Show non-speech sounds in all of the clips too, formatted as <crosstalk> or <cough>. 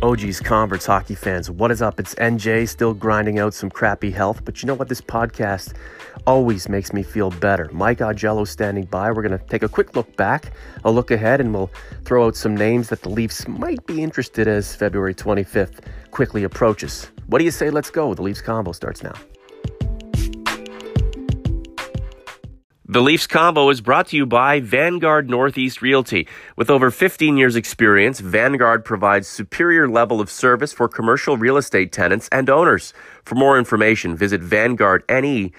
OG's Converts hockey fans, what is up? It's NJ still grinding out some crappy health, but you know what? This podcast always makes me feel better. Mike Augello standing by. We're going to take a quick look back, a look ahead, and we'll throw out some names that the Leafs might be interested as February 25th quickly approaches. What do you say? Let's go. The Leafs Convo starts now. The Leafs Convo is brought to you by Vanguard Northeast Realty. With over 15 years experience, Vanguard provides superior level of service for commercial real estate tenants and owners. For more information, visit vanguardne.ca.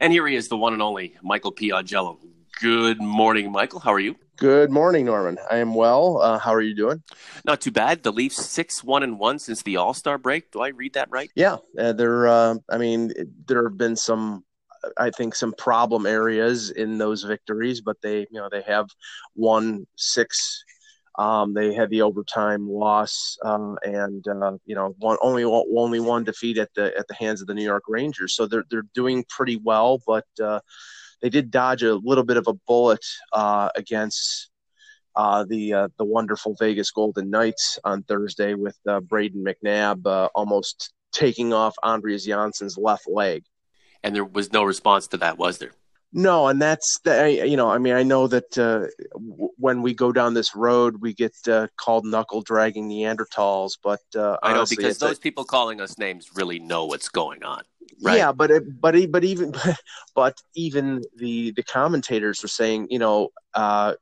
And here he is, the one and only Michael P. Augello. Good morning, Michael. How are you? Good morning, Norman. I am well. Uh, how are you doing? Not too bad. The Leafs six one and one since the All Star break. Do I read that right? Yeah, uh, there. Uh, I mean, there have been some, I think, some problem areas in those victories, but they, you know, they have won six. Um, they had the overtime loss, um, and uh, you know, one only only one defeat at the at the hands of the New York Rangers. So they're they're doing pretty well, but uh, they did dodge a little bit of a bullet uh, against uh, the uh, the wonderful Vegas Golden Knights on Thursday with uh, Brayden McNabb uh, almost taking off Andreas Johnsson's left leg. And there was no response to that, was there? No, and that's the you know I mean I know that uh, w- when we go down this road we get uh, called knuckle dragging Neanderthals, but uh, I know because those a, people calling us names really know what's going on. Right. Yeah, but it, but but even <laughs> but even the the commentators were saying, you know, uh,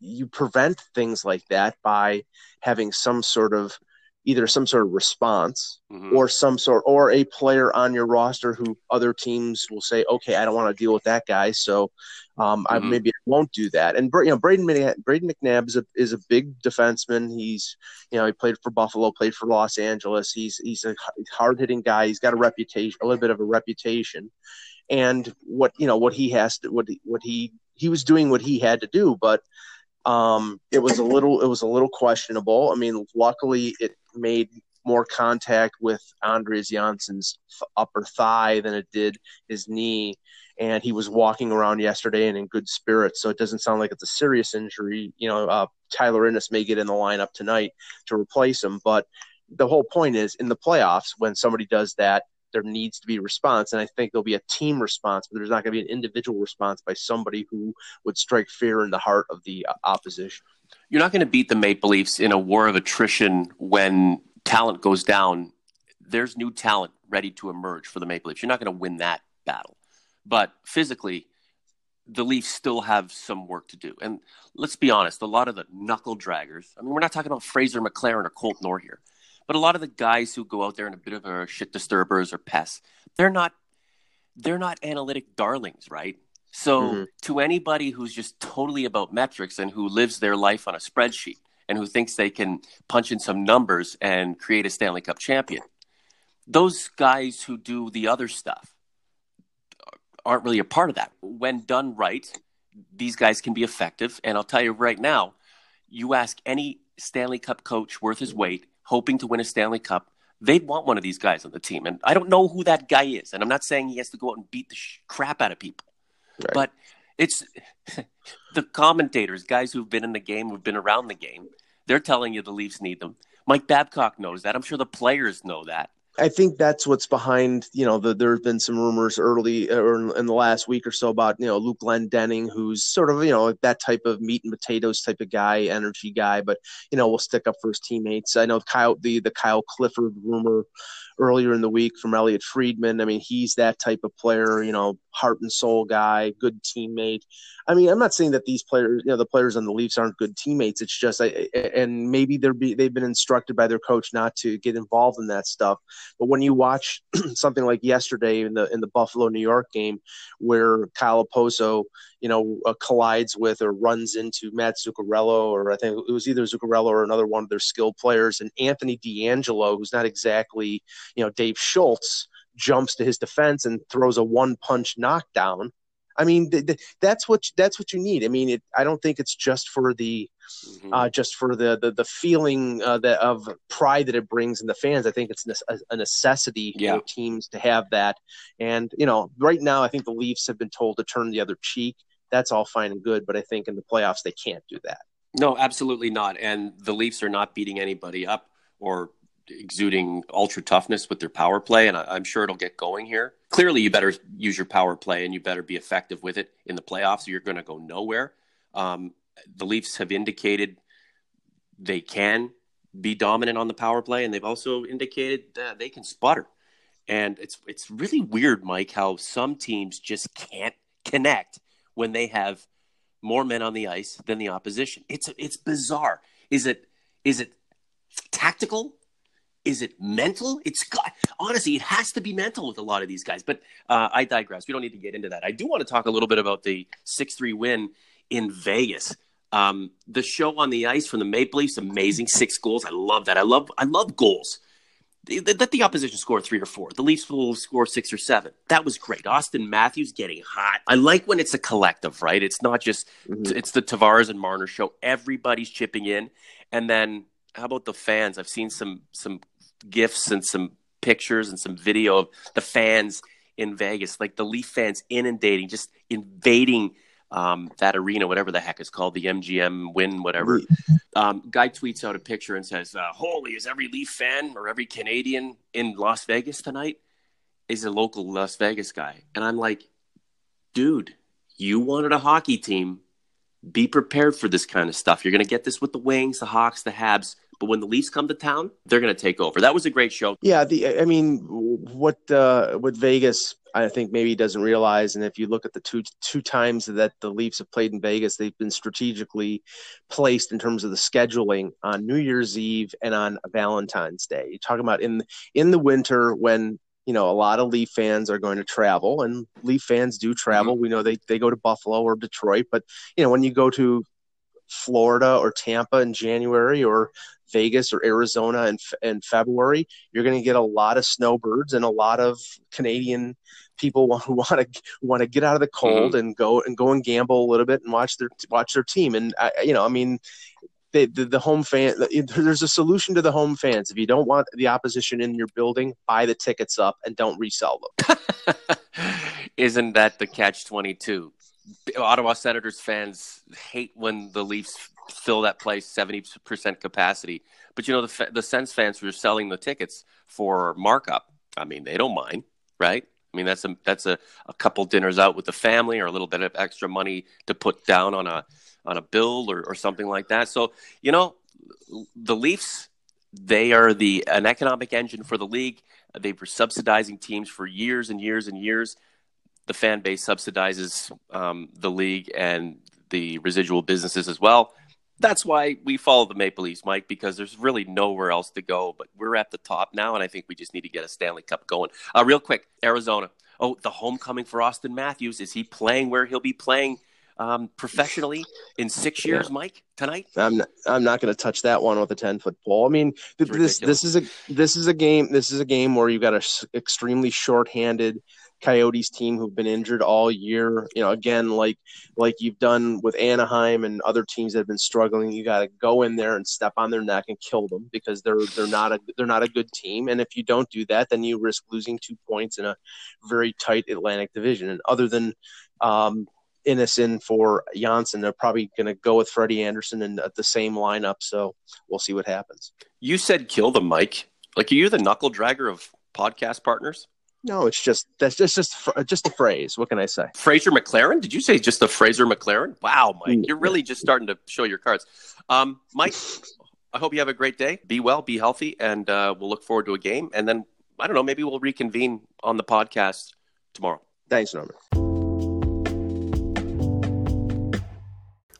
you prevent things like that by having some sort of either some sort of response mm-hmm. or some sort or a player on your roster who other teams will say, okay, I don't want to deal with that guy, so um, mm-hmm. I maybe I won't do that. And you know, Brayden Brayden McNabb is a is a big defenseman. He's you know he played for Buffalo, played for Los Angeles. He's he's a hard hitting guy. He's got a reputation, a little bit of a reputation. And what you know what he has to what what he he was doing what he had to do, but um, it was a little it was a little questionable. I mean, luckily it made more contact with Andreas Johnsson's upper thigh than it did his knee. And he was walking around yesterday and in good spirits. So it doesn't sound like it's a serious injury. You know, uh, Tyler Ennis may get in the lineup tonight to replace him. But the whole point is in the playoffs, when somebody does that, there needs to be response. And I think there'll be a team response, but there's not going to be an individual response by somebody who would strike fear in the heart of the uh, opposition. You're not going to beat the Maple Leafs in a war of attrition when talent goes down. There's new talent ready to emerge for the Maple Leafs. You're not going to win that battle. But physically, the Leafs still have some work to do. And let's be honest, a lot of the knuckle draggers, I mean, we're not talking about Fraser McLaren or Colton Orr here, but a lot of the guys who go out there in a bit of a shit disturbers or pests, they're not they're not analytic darlings, right? So mm-hmm. to anybody who's just totally about metrics and who lives their life on a spreadsheet and who thinks they can punch in some numbers and create a Stanley Cup champion, those guys who do the other stuff aren't really a part of that. When done right, these guys can be effective. And I'll tell you right now, you ask any Stanley Cup coach worth his weight, hoping to win a Stanley Cup, they'd want one of these guys on the team. And I don't know who that guy is. And I'm not saying he has to go out and beat the sh- crap out of people. Right. But it's <laughs> the commentators, guys who've been in the game, who've been around the game. They're telling you the Leafs need them. Mike Babcock knows that. I'm sure the players know that. I think that's what's behind, you know, the, there have been some rumors early uh, or in the last week or so about, you know, Luke Glendening, who's sort of, you know, that type of meat and potatoes type of guy, energy guy, but, you know, will stick up for his teammates. I know Kyle, the, the Kyle Clifford rumor earlier in the week from Elliotte Friedman. I mean, he's that type of player, you know, heart and soul guy, good teammate. I mean, I'm not saying that these players, you know, the players on the Leafs aren't good teammates. It's just, I, and maybe they're be, they've been instructed by their coach not to get involved in that stuff. But when you watch <clears throat> something like yesterday in the in the Buffalo New York game, where Kyle Okposo, you know, uh, collides with or runs into Matt Zuccarello, or I think it was either Zuccarello or another one of their skilled players, and Anthony DeAngelo, who's not exactly, you know, Dave Schultz, jumps to his defense and throws a one punch knockdown. I mean, th- th- that's what that's what you need. I mean, it, I don't think it's just for the mm-hmm. uh, just for the the, the feeling uh, that of pride that it brings in the fans. I think it's a necessity yeah. for teams to have that. And you know, right now, I think the Leafs have been told to turn the other cheek. that's all fine and good. But I think in the playoffs they can't do that. No, absolutely not. And the Leafs are not beating anybody up or exuding ultra toughness with their power play, and I, am sure it'll get going here. Clearly, you better use your power play and you better be effective with it in the playoffs, or you're going to go nowhere. Um, the Leafs have indicated they can be dominant on the power play, and they've also indicated that they can sputter. And it's it's really weird, Mike, how some teams just can't connect when they have more men on the ice than the opposition. It's it's bizarre. Is it is it tactical? Is it mental? It's got, honestly, it has to be mental with a lot of these guys. But uh, I digress. We don't need to get into that. I do want to talk a little bit about the six three win in Vegas. Um, the show on the ice from the Maple Leafs, amazing, six goals. I love that. I love I love goals. Let the opposition score three or four. The Leafs will score six or seven. That was great. Auston Matthews getting hot. I like when it's a collective, right? It's not just mm-hmm. it's the Tavares and Marner show. Everybody's chipping in, and then how about the fans? I've seen some some gifs and some pictures and some video of the fans in Vegas, like the Leaf fans inundating, just invading um, that arena, whatever the heck is called, the MGM Win, whatever. Um, guy tweets out a picture and says, uh, "Holy, is every Leaf fan or every Canadian in Las Vegas tonight?" Is a local Las Vegas guy, and I'm like, dude, you wanted a hockey team. Be prepared for this kind of stuff. You're going to get this with the Wings, the Hawks, the Habs. But when the Leafs come to town, they're going to take over. That was a great show. Yeah, the I mean, what uh, what Vegas I think maybe doesn't realize, and if you look at the two two times that the Leafs have played in Vegas, they've been strategically placed in terms of the scheduling on New Year's Eve and on Valentine's Day. You're talking about in in the winter when you know a lot of Leaf fans are going to travel, and Leaf fans do travel. Mm-hmm. We know they they go to Buffalo or Detroit, but you know when you go to Florida or Tampa in January or Vegas or Arizona in, in February, you're going to get a lot of snowbirds and a lot of Canadian people <laughs> who want to want to get out of the cold mm-hmm. and go and go and gamble a little bit and watch their watch their team. And I, you know, I mean, the, the, the home fan. There's a solution to the home fans. If you don't want the opposition in your building, buy the tickets up and don't resell them. <laughs> Isn't that the catch twenty two? Ottawa Senators fans hate when the Leafs fill that place 70% capacity. But you know, the, the Sens fans who are selling the tickets for markup, I mean, they don't mind, right? I mean, that's a, that's a, a couple dinners out with the family or a little bit of extra money to put down on a, on a bill or, or something like that. So, you know, the Leafs, they are the an economic engine for the league. They were subsidizing teams for years and years and years the fan base subsidizes um, the league and the residual businesses as well. That's why we follow the Maple Leafs, Mike, because there's really nowhere else to go. But we're at the top now, and I think we just need to get a Stanley Cup going. Uh, real quick, Arizona. Oh, the homecoming for Auston Matthews. Is he playing where he'll be playing um, professionally in six years, yeah. Mike? Tonight? I'm not, I'm not going to touch that one with a ten foot pole. I mean, this this is a this is a game. This is a game where you've got an extremely short handed Coyotes team who've been injured all year. You know, again, like like you've done with Anaheim and other teams that have been struggling, you got to go in there and step on their neck and kill them because they're they're not a they're not a good team. And if you don't do that, then you risk losing two points in a very tight Atlantic Division. And other than um, Innocent for Johnsson, they're probably going to go with Freddie Andersen in the same lineup. So we'll see what happens. You said kill them, Mike. Like, are you the knuckle dragger of podcast partners? No, it's just that's just just just a phrase. What can I say? Fraser McLaren? Did you say just the Fraser McLaren? Wow, Mike, you're really just starting to show your cards. Um, Mike, I hope you have a great day. Be well, be healthy, and uh, we'll look forward to a game. And then I don't know, maybe we'll reconvene on the podcast tomorrow. Thanks, Norman.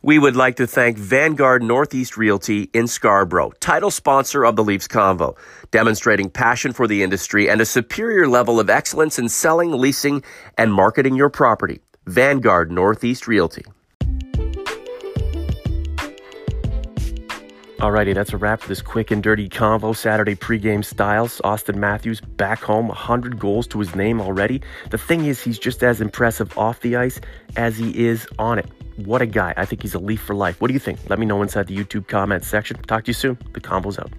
We would like to thank Vanguard Northeast Realty in Scarborough, title sponsor of the Leafs Convo, demonstrating passion for the industry and a superior level of excellence in selling, leasing, and marketing your property. Vanguard Northeast Realty. Alrighty, that's a wrap for this quick and dirty convo Saturday pregame styles. Auston Matthews back home, 100 goals to his name already. The thing is, he's just as impressive off the ice as he is on it. What a guy. I think he's a Leaf for life. What do you think? Let me know inside the YouTube comment section. Talk to you soon. The convo's out.